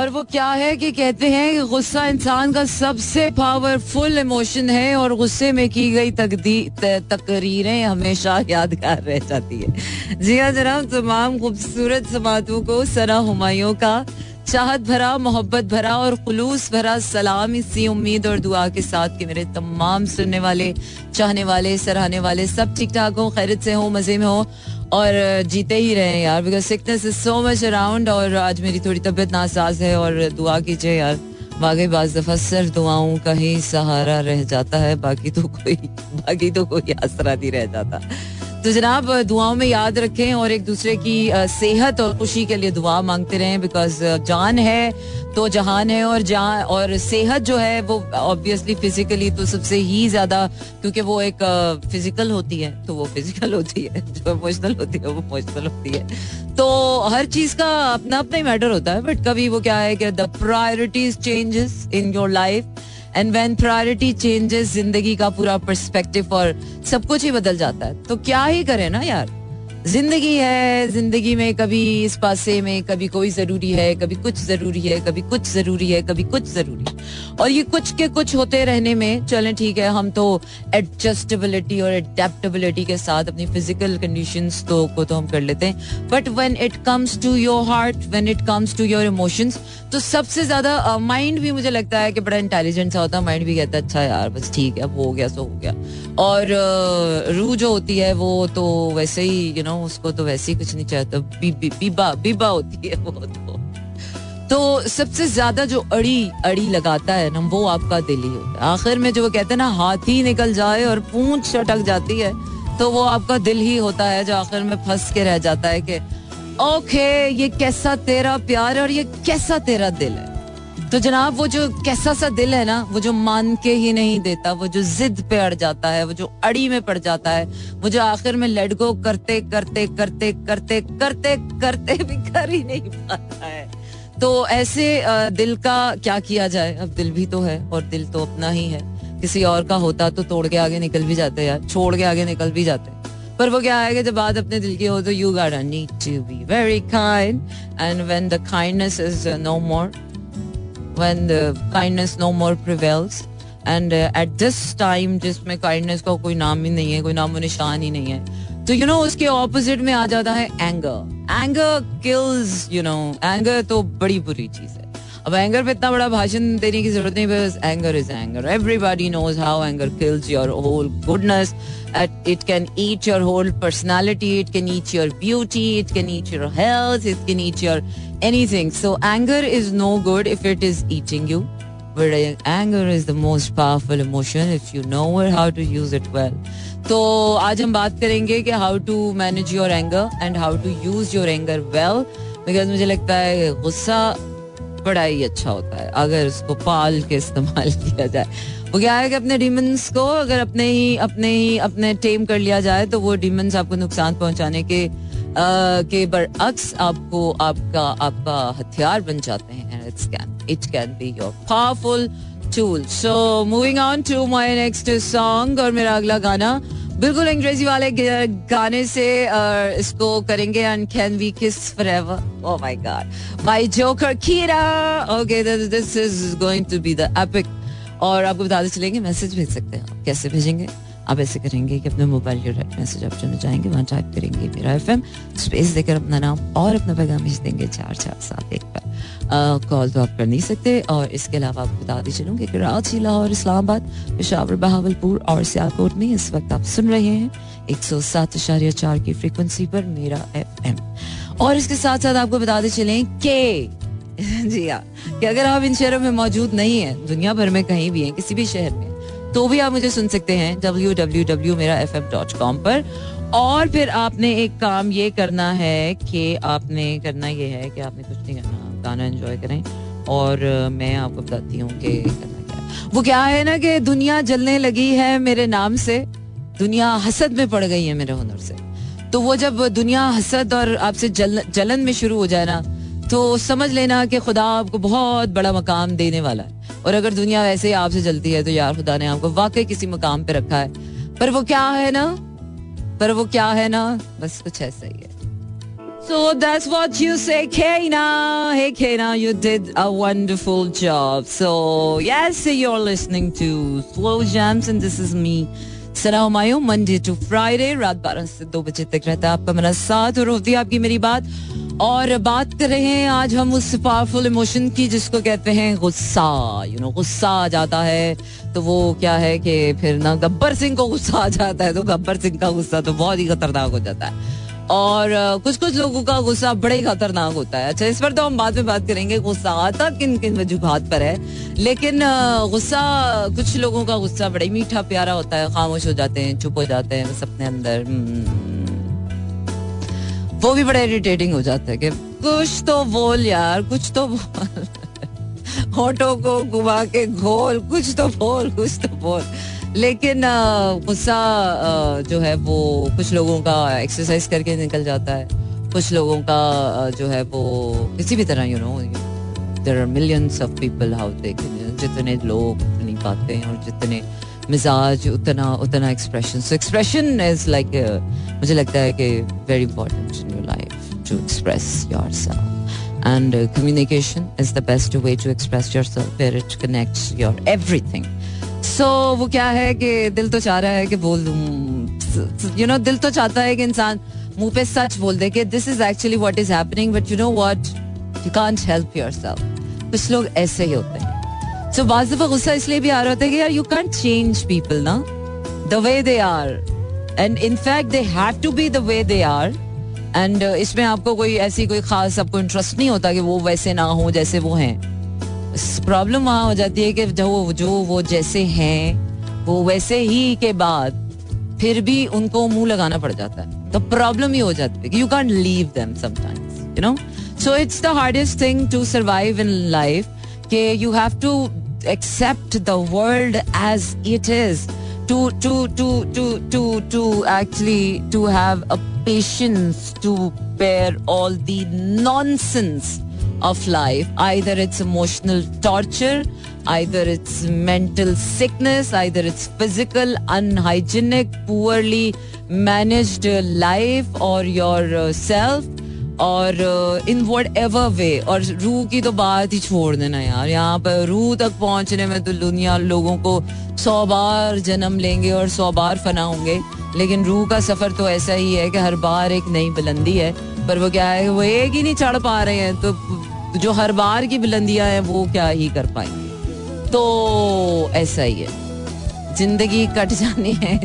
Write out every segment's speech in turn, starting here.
और वो क्या है कि कहते हैं कि गुस्सा इंसान का सबसे पावरफुल इमोशन है और गुस्से में की गई तकरीरें हमेशा यादगार रह जाती है। जी हाँ जनाब, तमाम खूबसूरत समातों को सना हुमायूं का, चाहत भरा, मोहब्बत भरा और खुलूस भरा सलाम इसी उम्मीद और दुआ के साथ कि मेरे तमाम सुनने वाले, चाहने वाले, सराहने वाले सब ठीक ठाक हो खैरत से हो, मज़े में हो। और जीते ही रहे यार because sickness is so much around और आज मेरी थोड़ी तबीयत नासाज है और दुआ कीजिए यार, वाकई बाज दफ़ा सिर्फ़ दुआओं का ही सहारा रह जाता है, बाकी तो कोई, बाकी तो कोई आसरा नहीं रह जाता। तो जनाब दुआओं में याद रखें और एक दूसरे की सेहत और खुशी के लिए दुआ मांगते रहें बिकॉज़ जान है तो जहान है और जहाँ और सेहत जो है वो ऑब्वियसली फिजिकली तो सबसे ही ज़्यादा, क्योंकि वो एक फ़िज़िकल होती है तो वो फ़िज़िकल होती है, जो इमोशनल होती है, वो इमोशनल होती है। तो हर चीज़ का अपना अपना ही मैटर होता है बट कभी वो क्या है कि the priorities changes in your life and when priority changes ज़िंदगी का पूरा परस्पेक्टिव और सब कुछ ही बदल जाता है। तो क्या ही करे ना यार? ज़िंदगी है ज़िंदगी में कभी इस पासे में कभी कोई ज़रूरी है कभी कुछ ज़रूरी है कभी कुछ ज़रूरी है कभी कुछ ज़रूरी है। और ये कुछ के कुछ होते रहने में चलें ठीक है हम तो एडजस्टेबिलिटी और एडेप्टेबिलिटी के साथ अपनी फ़िज़िकल कंडीशन तो को तो हम कर लेते हैं। But when it comes to your heart when it comes to your emotions तो सबसे ज़्यादा माइंड uh, भी मुझे लगता है कि बड़ा इंटेलिजेंट सा होता है। माइंड भी कहता है अच्छा यार बस ठीक है अब हो गया सो हो गया। और uh, रूह जो होती है वो तो वैसे ही यू you नो उसको तो वैसे ही कुछ नहीं चाहता। बीबा बीबा होती है वो तो। तो सबसे ज़्यादा जो अड़ी अड़ी लगाता है ना, वो आपका दिल ही होता है। आखिर में जो वो कहते हैं ना, हाथी निकल जाए और पूंछ अटक जाती है तो वो आपका दिल ही होता है जो आखिर में फंस के रह जाता है कि, ओके, ये कैसा तेरा प्यार और ये कैसा तेरा दिल है? तो जनाब, वो जो कैसा सा दिल है ना, वो जो मान के ही नहीं देता, वो जो जिद पे अड़ जाता है, वो जो अड़ी में पड़ जाता है, वो जो आखिर में लड़को करते करते करते करते करते करते भी कर ही नहीं पाता है। तो ऐसे दिल का क्या किया जाए? अब दिल भी तो है और दिल तो अपना ही है। किसी और का होता तो तोड़ के आगे निकल भी जाते यार, छोड़ के आगे निकल भी जाते। पर वो क्या है कि जब बात अपने दिल की हो तो you got need to be very kind and when the kindness is no more when kindness no more and and at this time जिसमें काइंडनेस का कोई नाम ही नहीं है, कोई नामो निशान ही नहीं है तो यू नो उसके ऑपोजिट में आ जाता है anger anger kills you know anger तो बड़ी बुरी चीज़ है। अब एंगर पे इतना बड़ा भाषण देने की ज़रूरत नहीं, बस anger is anger everybody knows how anger kills your whole goodness it can eat your whole personality it can eat your beauty it can eat your health it can eat your any so anger is no good if it is eating you but anger is the most powerful emotion if you know how to use it well तो आज हम बात करेंगे कि how to manage your anger and how to use your anger well because मुझे लगता है गुस्सा बड़ा ही अच्छा होता है अगर उसको पाल के इस्तेमाल किया जाए। वो क्या है कि अपने डीमंस को अगर अपने ही अपने ही अपने टेम कर लिया जाए तो वो डीमंस आपको नुकसान पहुँचाने के आ, के बरअक्स आपको आपका आपका हथियार बन जाते हैं it's can it can be your powerful tool so moving on to my next song और मेरा अगला गाना बिल्कुल अंग्रेज़ी वाले गाने से इसको करेंगे and can we kiss forever oh my god by joker Kira okay this is going to be the epic और आपको बताते चलेंगे मैसेज भेज सकते हैं। कैसे भेजेंगे? आप ऐसे करेंगे कि अपने मोबाइल के राइट मैसेज ऑप्शन में जाएँगे, वहाँ टाइप करेंगे मेरा एफ़ स्पेस देकर अपना नाम और अपना पैगाम भेज देंगे चार चार, सात, एक पर। कॉल तो आप कर नहीं सकते और इसके अलावा आपको बताती चलूँ कि कराची लाहौर, इस्लामाबाद, पिशावर, बहावलपुर और सियालकोट में इस वक्त आप सुन रहे हैं एक सौ सात इशारिया चार की फ्रिक्वेंसी पर मेरा एफ़ एम और इसके साथ साथ आपको बताते चले के, जी हाँ कि अगर आप इन शहरों में मौजूद नहीं है, दुनिया भर में कहीं भी है, किसी भी शहर में तो भी आप मुझे सुन सकते हैं डब्ल्यू डब्ल्यू डब्ल्यू मेरा एफ़ डॉट कॉम पर। और फिर आपने एक काम ये करना है कि आपने करना ये है कि आपने कुछ नहीं करना गाना एंजॉय करें। और मैं आपको बताती हूँ कि करना क्या वो क्या है ना कि दुनिया जलने लगी है मेरे नाम से दुनिया हसद में पड़ गई है मेरे हुनर से। तो वो जब दुनिया हसद और आपसे जल, जलन में शुरू हो जाए ना तो समझ लेना कि खुदा आपको बहुत बड़ा मकाम देने वाला है। और अगर दुनिया वैसे ही आपसे चलती है तो यार खुदा ने आपको वाकई किसी मुकाम पे रखा है। पर वो क्या है ना? पर वो क्या है ना? बस कुछ ऐसा ही है। So this what you say wonderful job so yes you are listening to slow jams and this is me Humayun, Monday to Friday रात बारह से दो बजे तक रहता है आपका मेरा साथ और होती है आपकी मेरी बात। और बात कर रहे हैं आज हम उस पावरफुल इमोशन की जिसको कहते हैं गुस्सा। यू नो गुस्सा आ जाता है तो वो क्या है कि फिर ना गब्बर सिंह को गुस्सा आ जाता है तो गब्बर सिंह का गुस्सा तो बहुत ही खतरनाक हो जाता है। और कुछ कुछ लोगों का गुस्सा बड़े ही खतरनाक होता है। अच्छा इस पर तो हम बाद में बात करेंगे, गुस्सा आता किन किन वजूहत पर है। लेकिन गुस्सा, कुछ लोगों का गुस्सा बड़ा मीठा प्यारा होता है, खामोश हो जाते हैं, चुप हो जाते हैं बस अपने अंदर हम्म। वो भी बड़ा इरिटेटिंग हो जाता है कि कुछ तो बोल यार, कुछ तो बोल। होठों को घुमा के घोल, कुछ तो बोल, कुछ तो बोल। लेकिन गुस्सा जो है वो कुछ लोगों का एक्सरसाइज करके निकल जाता है। कुछ लोगों का जो है वो किसी भी तरह you know there are millions of people how जितने लोग उतनी बातें और जितने मिजाज, उतना उतना expression so expression is like मुझे लगता है कि very important in your life to express yourself and communication is the best way to express yourself where it connects your everything so so, वो क्या है कि दिल तो चाह रहा है कि बोल दूँ। यू नो दिल तो चाहता है कि इंसान मुँह पे सच बोल दे कि this is actually what is happening but you know what you can't help yourself कुछ लोग ऐसे ही होते हैं। सो बाज दफ़ा गुस्सा इसलिए भी आ रहा होता है कि यार यू कांट चेंज पीपल ना। The way they are and in fact they have to be the way they are and इसमें आपको कोई ऐसी कोई खास आपको इंटरेस्ट नहीं होता कि वो वैसे ना हो जैसे वो हैं। प्रॉब्लम वहाँ हो जाती है कि जो जो वो जैसे हैं, वो वैसे ही के बाद फिर भी उनको मुँह लगाना पड़ जाता है। तो प्रॉब्लम ही हो जाती है you can leave them sometimes you know so it's the hardest thing to survive in life के you have to accept the world as it is to to to to to to actually, to have a patience to bear all the nonsense of life. Either it's emotional torture, either it's mental sickness, either it's physical, unhygienic, poorly managed life or yourself. और in what ever वे और रूह की तो बात ही छोड़ देना यार यहाँ पर रूह तक पहुँचने में तो दुनिया लोगों को सौ बार जन्म लेंगे और सौ बार फना होंगे लेकिन रूह का सफ़र तो ऐसा ही है कि हर बार एक नई बुलंदी है पर वो क्या है वो एक ही नहीं चढ़ पा रहे हैं तो जो हर बार की बुलंदियाँ हैं, वो क्या ही कर पाएँगे? तो ऐसा ही है। ज़िंदगी कट जानी है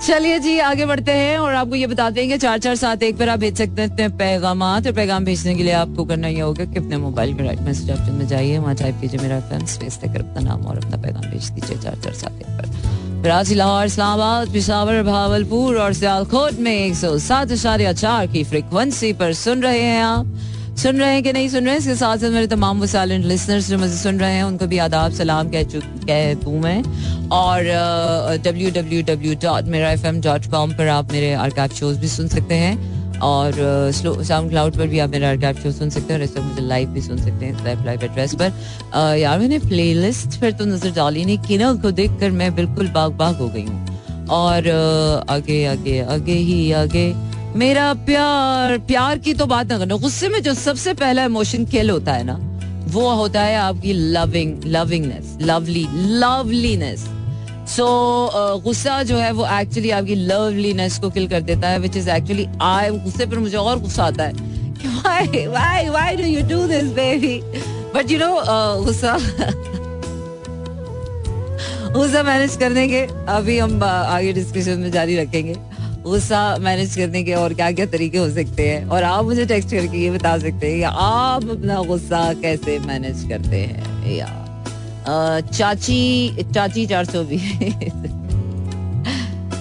चलिए जी, आगे बढ़ते हैं और आपको ये हैं कि चार चार सात एक पर आप भेज सकते हैं पैगाम और पैगाम भेजने के लिए आपको करना ये होगा कि अपने मोबाइल के राइट मैसेज ऑप्शन में जाइए। वहाँ टाइप कीजिए मेरा स्पेस देकर अपना नाम और अपना पैगाम भेज दीजिए चार चार सात एक पर। कराची लाहौर इस्लामाबाद पिशावर भावलपुर और सियालकोट में एक सौ सात इशारिया चार की फ्रिक्वेंसी पर सुन रहे हैं आप। सुन रहे हैं कि नहीं सुन रहे हैं? इसके साथ साथ मेरे तमाम वो साइलेंट लिसनर्स जो मुझे सुन रहे हैं, उनको भी आदाब, सलाम कह कह दूँ मैं। और डब्ल्यू डब्ल्यू डब्ल्यू डॉट मेरा एफ़ एम डॉट कॉम पर आप मेरे आर्काइव शोज़ भी सुन सकते हैं। और साउंड क्लाउड पर भी आप मेरा आर्काइव शो सुन सकते हैं और इस वक्त मुझे लाइव भी सुन सकते हैं लाइव एड्रेस पर। यार मैंने प्लेलिस्ट फिर तो नज़र डाली नहीं किना को देखकर मैं बिल्कुल बाग बाग हो गई हूँ। और आगे आगे आगे ही, आगे। मेरा प्यार प्यार की तो बात ना करना, गुस्से में जो सबसे पहला इमोशन किल होता है ना, वो होता है आपकी loving lovingness lovely loveliness so uh, गुस्सा जो है वो एक्चुअली आपकी लवलीनेस को किल कर देता है विच इज़ एक्चुअली आई गुस्से पर मुझे और गुस्सा आता है। Uh, गुस्सा मैनेज करने के अभी हम uh, आगे डिस्कशन में जारी रखेंगे। गुस्सा मैनेज करने के और क्या क्या तरीके हो सकते हैं और आप मुझे टेक्स्ट करके ये बता सकते हैं कि आप अपना गुस्सा कैसे मैनेज करते हैं यार चाची चाची चार सौ बीस।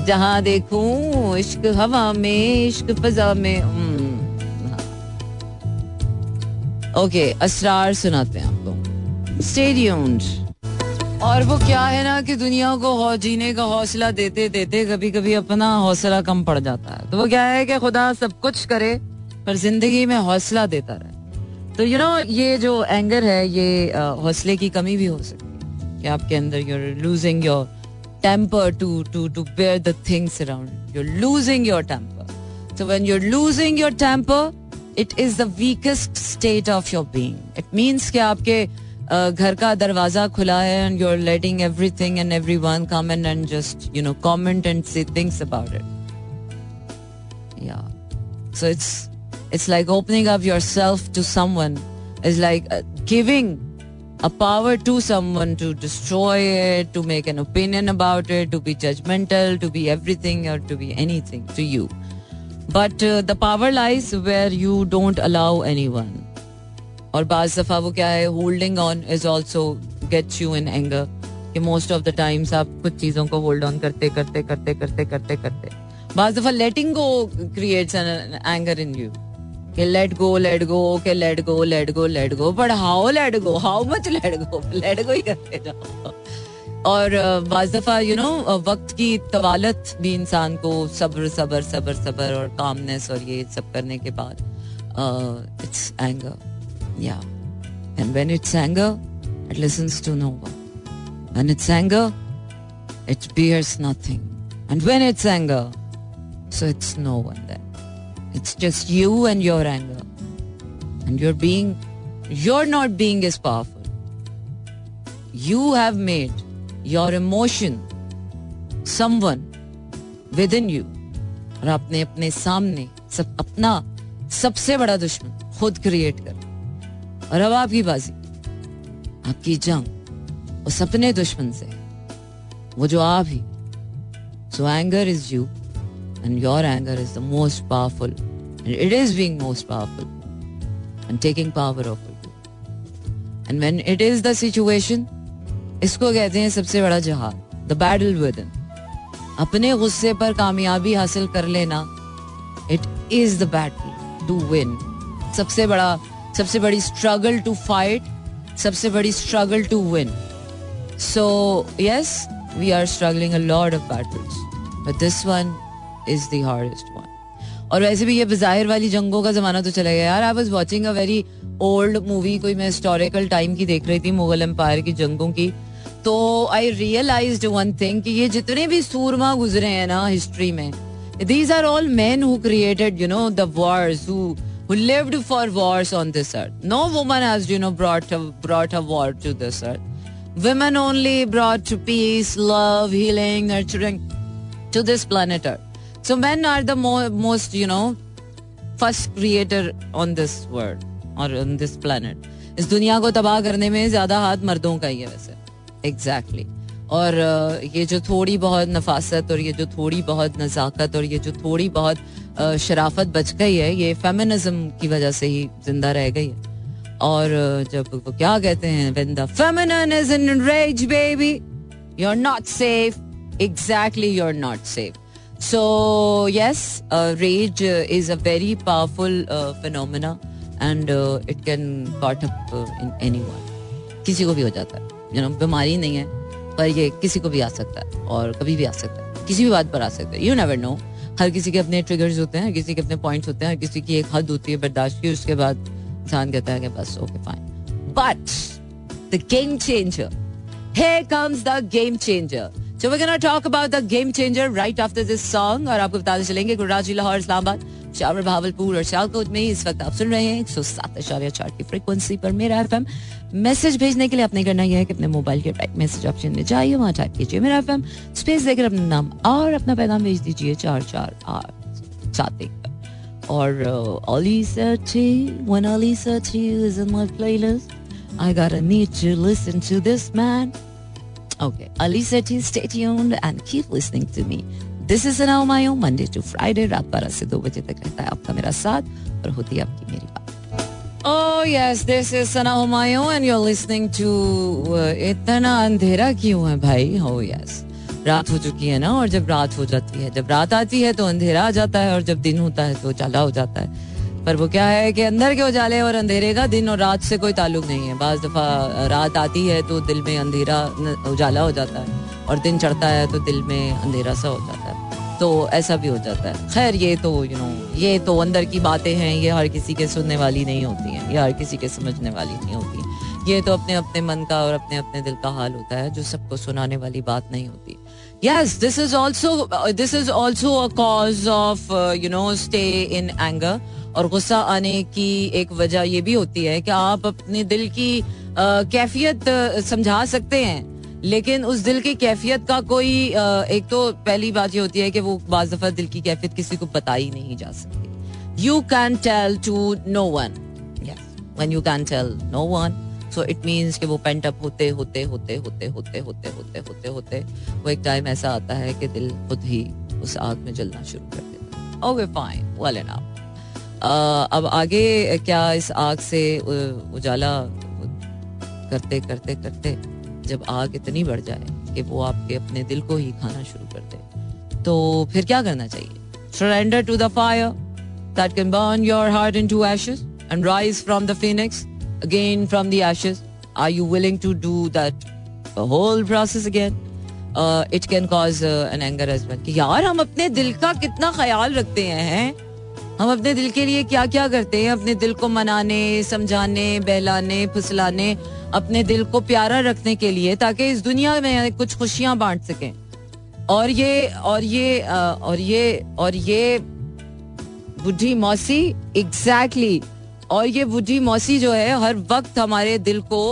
जहाँ देखूँ इश्क हवा में इश्क फजा में हम्म, ओके असरार सुनाते हैं आपको स्टेडियम और वो क्या है ना कि दुनिया को हौ जीने का हौसला देते देते कभी कभी अपना हौसला कम पड़ जाता है। तो वो क्या है कि खुदा सब कुछ करे पर ज़िंदगी में हौसला देता रहे। तो यू नो ये जो एंगर है, ये हौसले की कमी भी हो सकती है कि आपके अंदर you losing your temper to to to bear the things around you losing your temper तो when you're losing your temper it is the weakest state of your being it means के आपके घर का दरवाज़ा खुला है and you're letting everything and everyone come and and just you know comment and see things about it या so it's it's like opening up yourself to someone. It's like uh, giving a power to someone to destroy it, to make an opinion about it, to be judgmental, to be everything or to be anything to you. But uh, the power lies where you don't allow anyone. और बाज दफ़ा वो क्या है holding on is also gets you in anger कि most of the times आप कुछ चीज़ों को होल्ड ऑन करते करते करते करते करते करते बाज दफ़ा letting go creates an anger in you कि let go let go okay let go let go let go but how let go how much let go let go ही करते जाओ और बाज दफ़ा यू नो वक्त की तवालत भी इंसान को सब्र सब्र सब्र सब्र और कामनेस और ये सब करने के बाद it's anger Yeah. And when it's anger, it listens to no one. When it's anger, it bears nothing. And when it's anger, so it's no one then. It's just you and your anger and your being your not being is powerful you have made your emotion someone within you और आपने अपने सामने सब, अपना सबसे बड़ा दुश्मन खुद क्रिएट कर। और अब आपकी बाजी, आपकी जंग उस अपने दुश्मन से वो जो आप ही so anger is you and your anger is the most powerful and it is being most powerful and taking power of you and when it is the situation इसको कहते हैं सबसे बड़ा जहाद द बैटल विद इन अपने गुस्से पर कामयाबी हासिल कर लेना it is the battle to win सबसे बड़ा सबसे बड़ी स्ट्रगल टू फाइट सबसे बड़ी struggle to win so yes we are struggling a lord of battles but this one is the hardest one और वैसे भी ये बाहिर वाली जंगों का जमाना तो चला गया यार I was watching a very old movie कोई मैं हिस्टोरिकल टाइम की देख रही थी मुगल एम्पायर की जंगों की तो आई रियलाइज़ वन थिंग कि ये जितने भी सूरमा गुजरे हैं ना हिस्ट्री में these are all man who created you know the wars who who lived for wars on this earth. No woman has, you know, brought a, brought a war to this earth. Women only brought peace, love, healing, nurturing to this planet Earth. So men are the mo- most, you know, first creator on this world or on this planet. इस दुनिया को तबाह करने में ज़्यादा हाथ मर्दों का ही है वैसे एग्जैक्टली exactly. और ये जो थोड़ी बहुत नफासत और ये जो थोड़ी बहुत नज़ाकत और ये जो थोड़ी बहुत शराफत बच गई है ये फेमिनिज्म की वजह से ही ज़िंदा रह गई है और जब वो क्या कहते हैं when the feminine is in rage baby you're not safe exactly you're not safe so yes is a very powerful uh, phenomena and uh, it can caught up uh, in anyone. किसी को भी हो जाता है। You know, बीमारी नहीं है पर ये किसी को भी आ सकता है और कभी भी आ सकता है। किसी भी बात पर आ सकता है। यू नेवर नो हर किसी के अपने ट्रिगर्स होते हैं किसी के अपने पॉइंट्स होते हैं हर किसी की एक हद होती है बर्दाश्त की उसके बाद इंसान कहता है कि बस okay fine but the game changer Here comes the game changer. So we're gonna talk about the game changer right after this song. और आपको बताते चलेंगे गुजरात लाहौर इस्लामाबाद। शावर भावलपुर और सियालकोट में इस वक्त आप सुन रहे हैं एक सौ सात अशारिया चार की फ्रिक्वेंसी पर मेरा एफ़ मैसेज भेजने के लिए आपने करना यह है कि अपने मोबाइल के राइट मैसेज ऑप्शन में जाइए वहाँ टाइप कीजिए मेरा एफ़ स्पेस देकर अपना नाम और अपना पैगाम भेज दीजिए चार चार आठ सात एक और Ali Sethi, when Ali Sethi is in my playlist, I gotta need to listen to this man. Okay, Ali Sethi, stay tuned and keep listening to me. This is now Monday to Friday रात बारह से दो बजे तक रहता है आपका मेरा साथ और होती है आपकी मेरी बात। Oh yes, this is Sana Humayo and you're listening to uh, इतना अंधेरा क्यों है भाई? Oh yes. रात हो चुकी है ना और जब रात हो जाती है। जब रात आती है तो अंधेरा आ जाता है और जब दिन होता है तो उजाला हो जाता है। पर वो क्या है कि अंदर के उजाले और अंधेरे का दिन और रात से कोई ताल्लुक नहीं है। बाज दफ़ा रात आती है तो दिल में अंधेरा उजाला हो जाता है और दिन चढ़ता है तो दिल में अंधेरा सा हो जाता है। तो ऐसा भी हो जाता है। खैर ये तो यू नो ये तो अंदर की बातें हैं ये हर किसी के सुनने वाली नहीं होती हैं ये हर किसी के समझने वाली नहीं होती ये तो अपने अपने मन का और अपने अपने दिल का हाल होता है जो सबको सुनाने वाली बात नहीं होती। This is also uh, this is also a uh, you know stay in anger और गुस्सा आने की एक वजह ये भी होती है कि आप अपने दिल की कैफियत समझा सकते हैं। लेकिन उस दिल की कैफियत का कोई uh, एक तो पहली बात ये होती है कि वो बाज दफ़ा दिल की कैफियत किसी को बताई नहीं जा सकती। You can tell to no one one you can tell no one so it means कि वो पेंट अप होते होते होते होते होते होते होते होते होते वो एक टाइम ऐसा आता है कि दिल खुद ही उस आग में जलना शुरू कर देता ओके फाइन वेल एंड अब आगे क्या इस आग से उजाला करते करते करते जब आग इतनी बढ़ जाए कि वो आपके अपने दिल को ही खाना शुरू कर दे तो फिर क्या करना चाहिए surrender to the fire that can burn your heart into ashes and rise from the phoenix again from the ashes? Are you willing to do that the whole process again? Uh, it can cause uh, an anger as well. कि यार हम अपने दिल का कितना ख्याल रखते हैं हम अपने दिल के लिए क्या क्या करते हैं? अपने दिल को मनाने समझाने बहलाने फुसलाने अपने दिल को प्यारा रखने के लिए ताकि इस दुनिया में कुछ खुशियाँ बांट सकें। और ये और ये और ये और ये बुढ़ी मौसी एग्जैक्टली exactly, और ये बुढ़ी मौसी जो है हर वक्त हमारे दिल को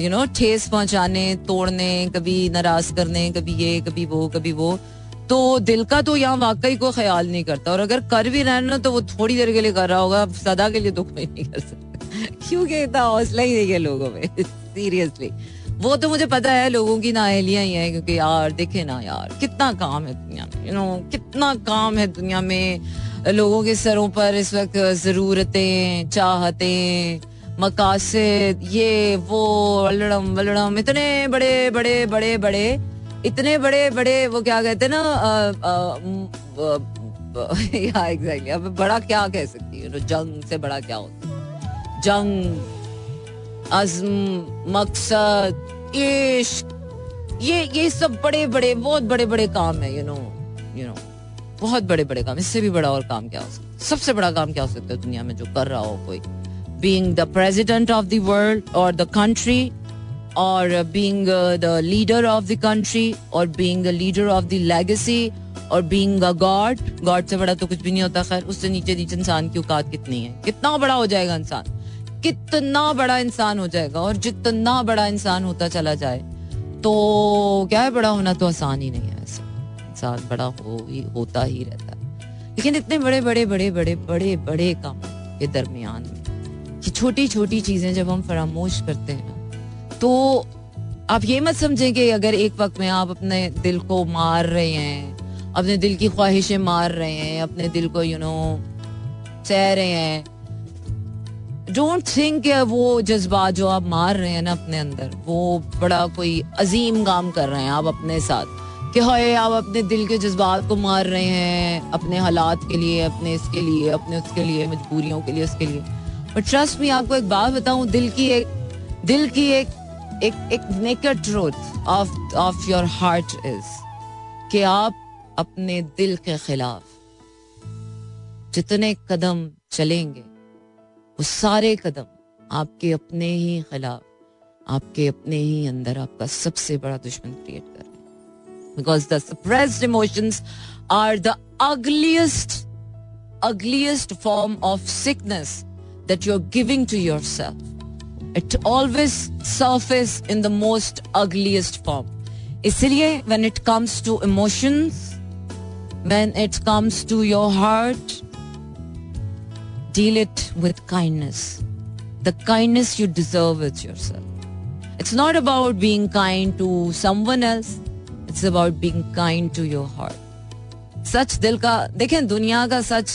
यू नो ठेस पहुँचाने तोड़ने कभी नाराज़ करने कभी ये कभी वो कभी वो। तो दिल का तो यहाँ वाकई को ख्याल नहीं करता। और अगर कर भी रहे ना तो वो थोड़ी देर के लिए कर रहा होगा, सदा के लिए तो कोई नहीं कर सकता। क्योंकि इतना हौसला ही नहीं है लोगों में सीरियसली वो तो मुझे पता है, लोगों की नाहलियाँ ही है, क्योंकि यार, देखे ना यार, कितना काम है दुनिया में यू नो कितना काम है दुनिया में। लोगों के सरों पर इस वक्त ज़रूरतें, चाहते, मकासद, ये, वो, वलड़म वलड़म, इतने बड़े बड़े बड़े बड़े बड़े इतने बड़े बड़े, वो क्या कहते हैं ना या एग्जैक्टली अब बड़ा क्या कह सकती है जंग से बड़ा क्या होता जंग, अज़म, मकसद, इश्क, ये ये सब बड़े बड़े, बहुत बड़े बड़े काम है यू नो यू नो बहुत बड़े बड़े काम, इससे भी बड़ा और काम क्या हो सकता सबसे बड़ा काम क्या हो सकता है दुनिया में जो कर रहा हो कोई? Being the president of the world और द कंट्री और being the leader of the country और being the leader of the legacy और बींग अ गॉड गॉड से बड़ा तो कुछ भी नहीं होता, खैर, उससे नीचे नीचे इंसान की औकात कितनी है? कितना बड़ा हो जाएगा इंसान? कितना बड़ा इंसान हो जाएगा और जितना बड़ा इंसान होता चला जाए तो क्या है, बड़ा होना तो आसान ही नहीं है इंसान बड़ा हो ही, होता ही रहता है। लेकिन इतने बड़े बड़े बड़े बड़े बड़े बड़े काम के दरमियान में छोटी छोटी चीज़ें जब हम फरामोश करते हैं तो आप ये मत समझें कि अगर एक वक्त में आप अपने दिल को मार रहे हैं, अपने दिल की ख्वाहिशें मार रहे हैं, अपने दिल को यू नो सह रहे हैं डोंट थिंक वो जज्बात जो आप मार रहे हैं ना अपने अंदर, वो बड़ा कोई अजीम काम कर रहे हैं आप अपने साथ कि हाय, आप अपने दिल के जज्बात को मार रहे हैं, अपने हालात के लिए, अपने इसके लिए, अपने उसके लिए, मजबूरियों के लिए, उसके लिए। बट ट्रस्ट मी आपको एक बात बताऊँ, दिल की एक, दिल की एक एक एक नेकर truth of of your heart is कि आप अपने दिल के खिलाफ जितने कदम चलेंगे, वो सारे कदम आपके अपने ही खिलाफ, आपके अपने ही अंदर आपका सबसे बड़ा दुश्मन क्रिएट कर because the suppressed emotions are the ugliest ugliest form of sickness that you are giving to your self it always surface in the most ugliest form इसलिए when it comes to emotions when it comes to your heart deal it with kindness the kindness you deserve it your self it's not about being kind to someone else it's about being kind to your heart सच दिल का, देखें, दुनिया का सच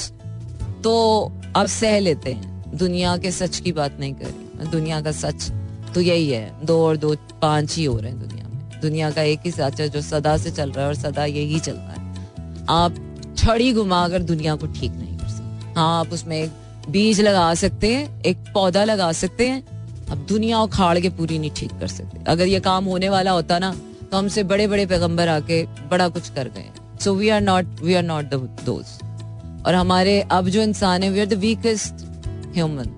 तो आप सह लेते हैं। दुनिया के सच की बात नहीं करी दुनिया का सच तो यही है। दो और दो पाँच ही हो रहे हैं दुनिया में। दुनिया का एक ही सच है जो सदा से चल रहा है और सदा यही चलता है। आप छड़ी घुमाकर दुनिया को ठीक नहीं कर सकते। हाँ आप उसमें एक बीज लगा सकते हैं, एक पौधा लगा सकते हैं। अब दुनिया उखाड़ के पूरी नहीं ठीक कर सकते। अगर ये काम होने वाला होता ना तो हमसे बड़े बड़े पैगंबर आके बड़ा कुछ कर गए। So we are not we are not those और हमारे, अब जो इंसान है we are the weakest human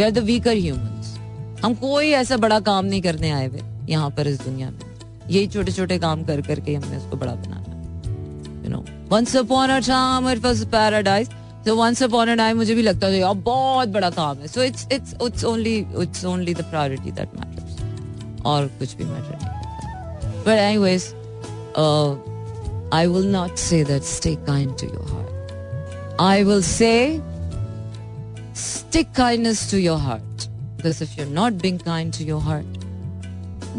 we are the weaker human हम कोई ऐसा बड़ा काम नहीं करने आए हुए यहाँ पर इस दुनिया में। यही छोटे छोटे काम कर करके हमने उसको बड़ा बनाना you know once upon a time it was paradise so once upon a time मुझे भी लगता था, यार, बहुत बड़ा काम है। So it's it's it's only it's only the priority that matters और कुछ भी मैटर नहीं but anyways I will not say that stay kind to your heart. I will say stick kindness to your heart. Because if you're not being kind to your heart,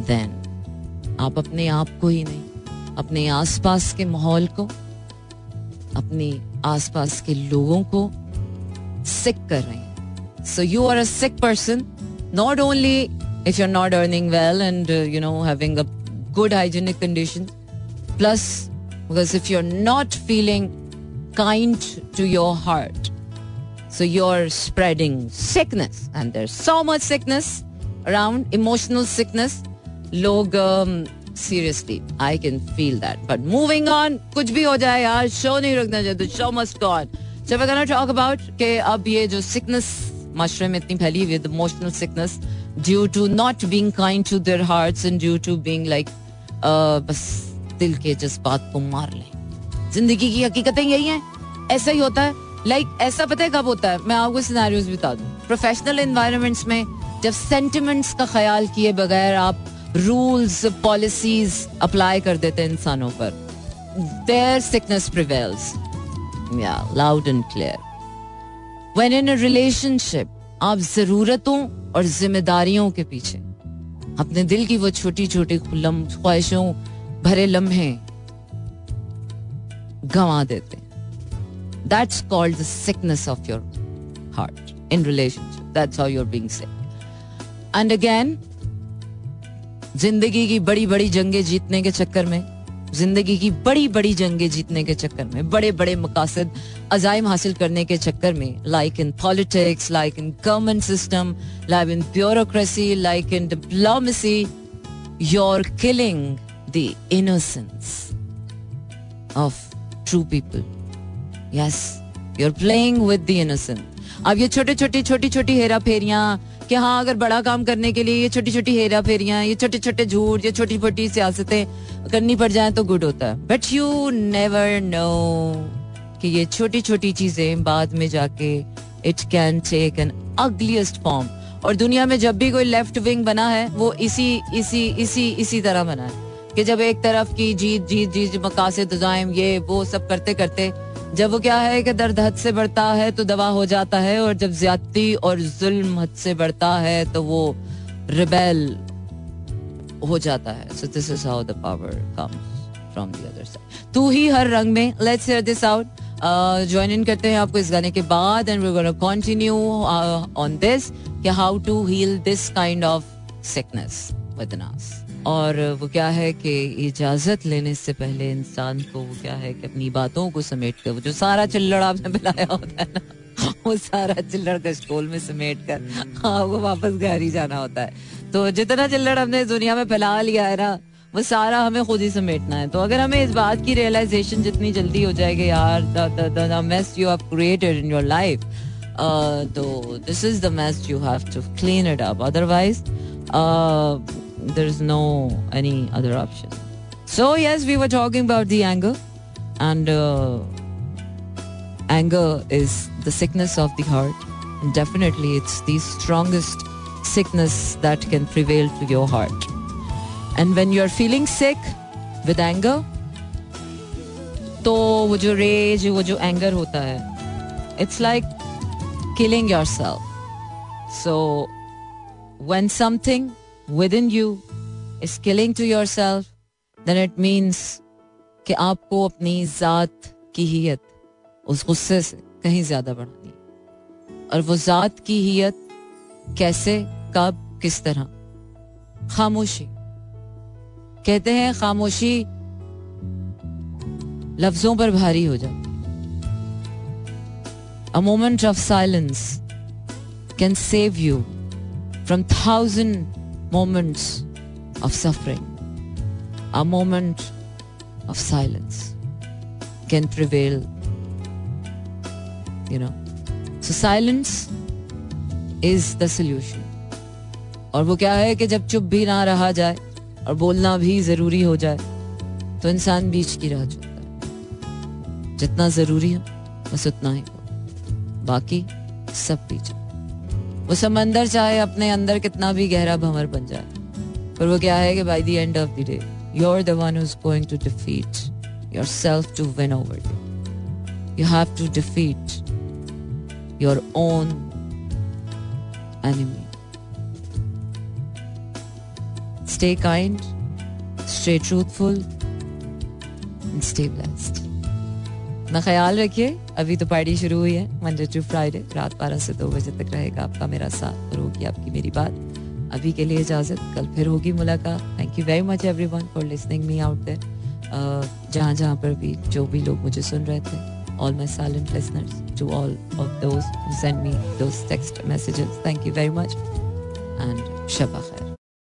then आप अपने आप को ही नहीं अपने आसपास के माहौल को अपने आसपास के लोगों को सिक कर रहे हैं so you are a sick person not only if you are not earning well and you know having a good hygienic condition plus Because if you're not feeling kind to your heart, so you're spreading sickness, and there's so much sickness around, emotional sickness. Log, um, seriously, I can feel that. But moving on, कुछ भी हो जाए यार, show नहीं रुकना चाहिए, the show must go on. So we're gonna talk about कि अब ये जो sickness माशरे में इतनी फैली हुई है, the emotional sickness due to not being kind to their hearts and due to being like uh, बस दिल के जज्बात को मार लें जिंदगी की हकीकतें यही हैं ऐसा ही होता है लाइक like, ऐसा पता है कब होता है? मैं आपको सिनेरियोज बता दूँ। प्रोफेशनल एनवायरनमेंट्स में जब सेंटिमेंट्स का ख्याल किए बगैर आप रूल्स पॉलिसीज़ अप्लाई कर देते हैं इंसानों पर। देयर सिकनेस प्रिवेल्स या loud and clear when in relationship आप जरूरतों और जिम्मेदारियों के पीछे। अपने दिल की वो छोटी छोटी ख्वाहिशों भरे लम्हे गंवा देते हैं that's called the sickness of your heart in relationship that's how you're being sick and again ज़िंदगी की बड़ी बड़ी जंगें जीतने के चक्कर में ज़िंदगी की बड़ी बड़ी जंगें जीतने के चक्कर में बड़े बड़े मकासद अजायम हासिल करने के चक्कर में like in politics like in government system like in bureaucracy like in diplomacy your killing the innocence of true people. Yes, you're playing with the innocent. अब ये छोटे छोटे छोटी छोटी हेरा फेरियाँ कि हाँ अगर बड़ा काम करने के लिए ये छोटी छोटी हेरा फेरियाँ ये छोटे छोटे झूठ ये छोटी छोटी सियासतें करनी पड़ जाए तो गुड होता है बट यू नेवर नो कि ये छोटी छोटी चीज़ें बाद में जाके it can take an ugliest form और दुनिया में जब भी कोई लेफ़्ट विंग बना है वो इसी इसी इसी इसी तरह बना है कि जब एक तरफ़ की जीत जीत जीत मकासद ये वो सब करते करते जब वो क्या है कि दर्द हद से बढ़ता है तो दवा हो जाता है, और जब ज्यादती और जुल्म हद से बढ़ता है तो वो रिबेल हो जाता है। So this is how the power comes from the other side तू ही हर रंग में। Let's hear this out join in करते हैं आपको इस गाने के बाद and we gonna continue on this कि how to heal this kind of sickness with नास और वो क्या है कि इजाज़त लेने से पहले इंसान को वो क्या है कि अपनी बातों को समेट कर, वो जो सारा चिल्लड़ आपने पिलाया होता है ना, वो सारा चिल्लड़ कस्टोल में समेट कर हाँ वो वापस घर ही जाना होता है। तो जितना चिल्लड़ हमने दुनिया में फैला लिया है ना, वो सारा हमें खुद ही समेटना है। तो अगर हमें इस बात की रियलाइजेशन जितनी जल्दी हो जाएगी, यार, the mess you have created in your life तो this is the mess you have to clean it up otherwise there's no any other option. So yes, we were talking about the anger, and uh, anger is the sickness of the heart, and definitely it's the strongest sickness that can prevail to your heart. And when you're feeling sick with anger, तो वो जो raise वो जो anger होता है it's like killing yourself so when in you you is killing to yourself, then it means कि आपको अपनी जात की हियत उस गुस्से से कहीं ज़्यादा बढ़ानी और वो जात की हियत कैसे कब किस तरह? खामोशी। कहते हैं खामोशी लफ्जों पर भारी हो जाती a moment of silence can save you from thousand moments of suffering, a moment of silence can prevail. You know, so silence is the solution. और वो क्या है कि जब चुप भी ना रहा जाए और बोलना भी ज़रूरी हो जाए तो इंसान बीच की राह चुनता है जितना ज़रूरी हो बस उतना ही हो बाकी सब पीछे वो समंदर चाहे अपने अंदर कितना भी गहरा भंवर बन जाए। पर वो क्या है कि by the end of the day you the one is going to defeat yourself to win over you have to defeat your own enemy stay kind stay truthful and stay. अपना ख्याल रखिए। अभी तो पार्टी शुरू हुई है। Monday to Friday रात बारह से दो बजे तक रहेगा आपका मेरा साथ। और होगी आपकी मेरी बात। अभी के लिए इजाज़त। कल फिर होगी मुलाकात। Thank you very much everyone for listening me out there जहाँ जहाँ पर भी जो भी लोग मुझे सुन रहे थे my silent listeners, to all of those who send me those text messages. Thank you very much and Shabbat Khair.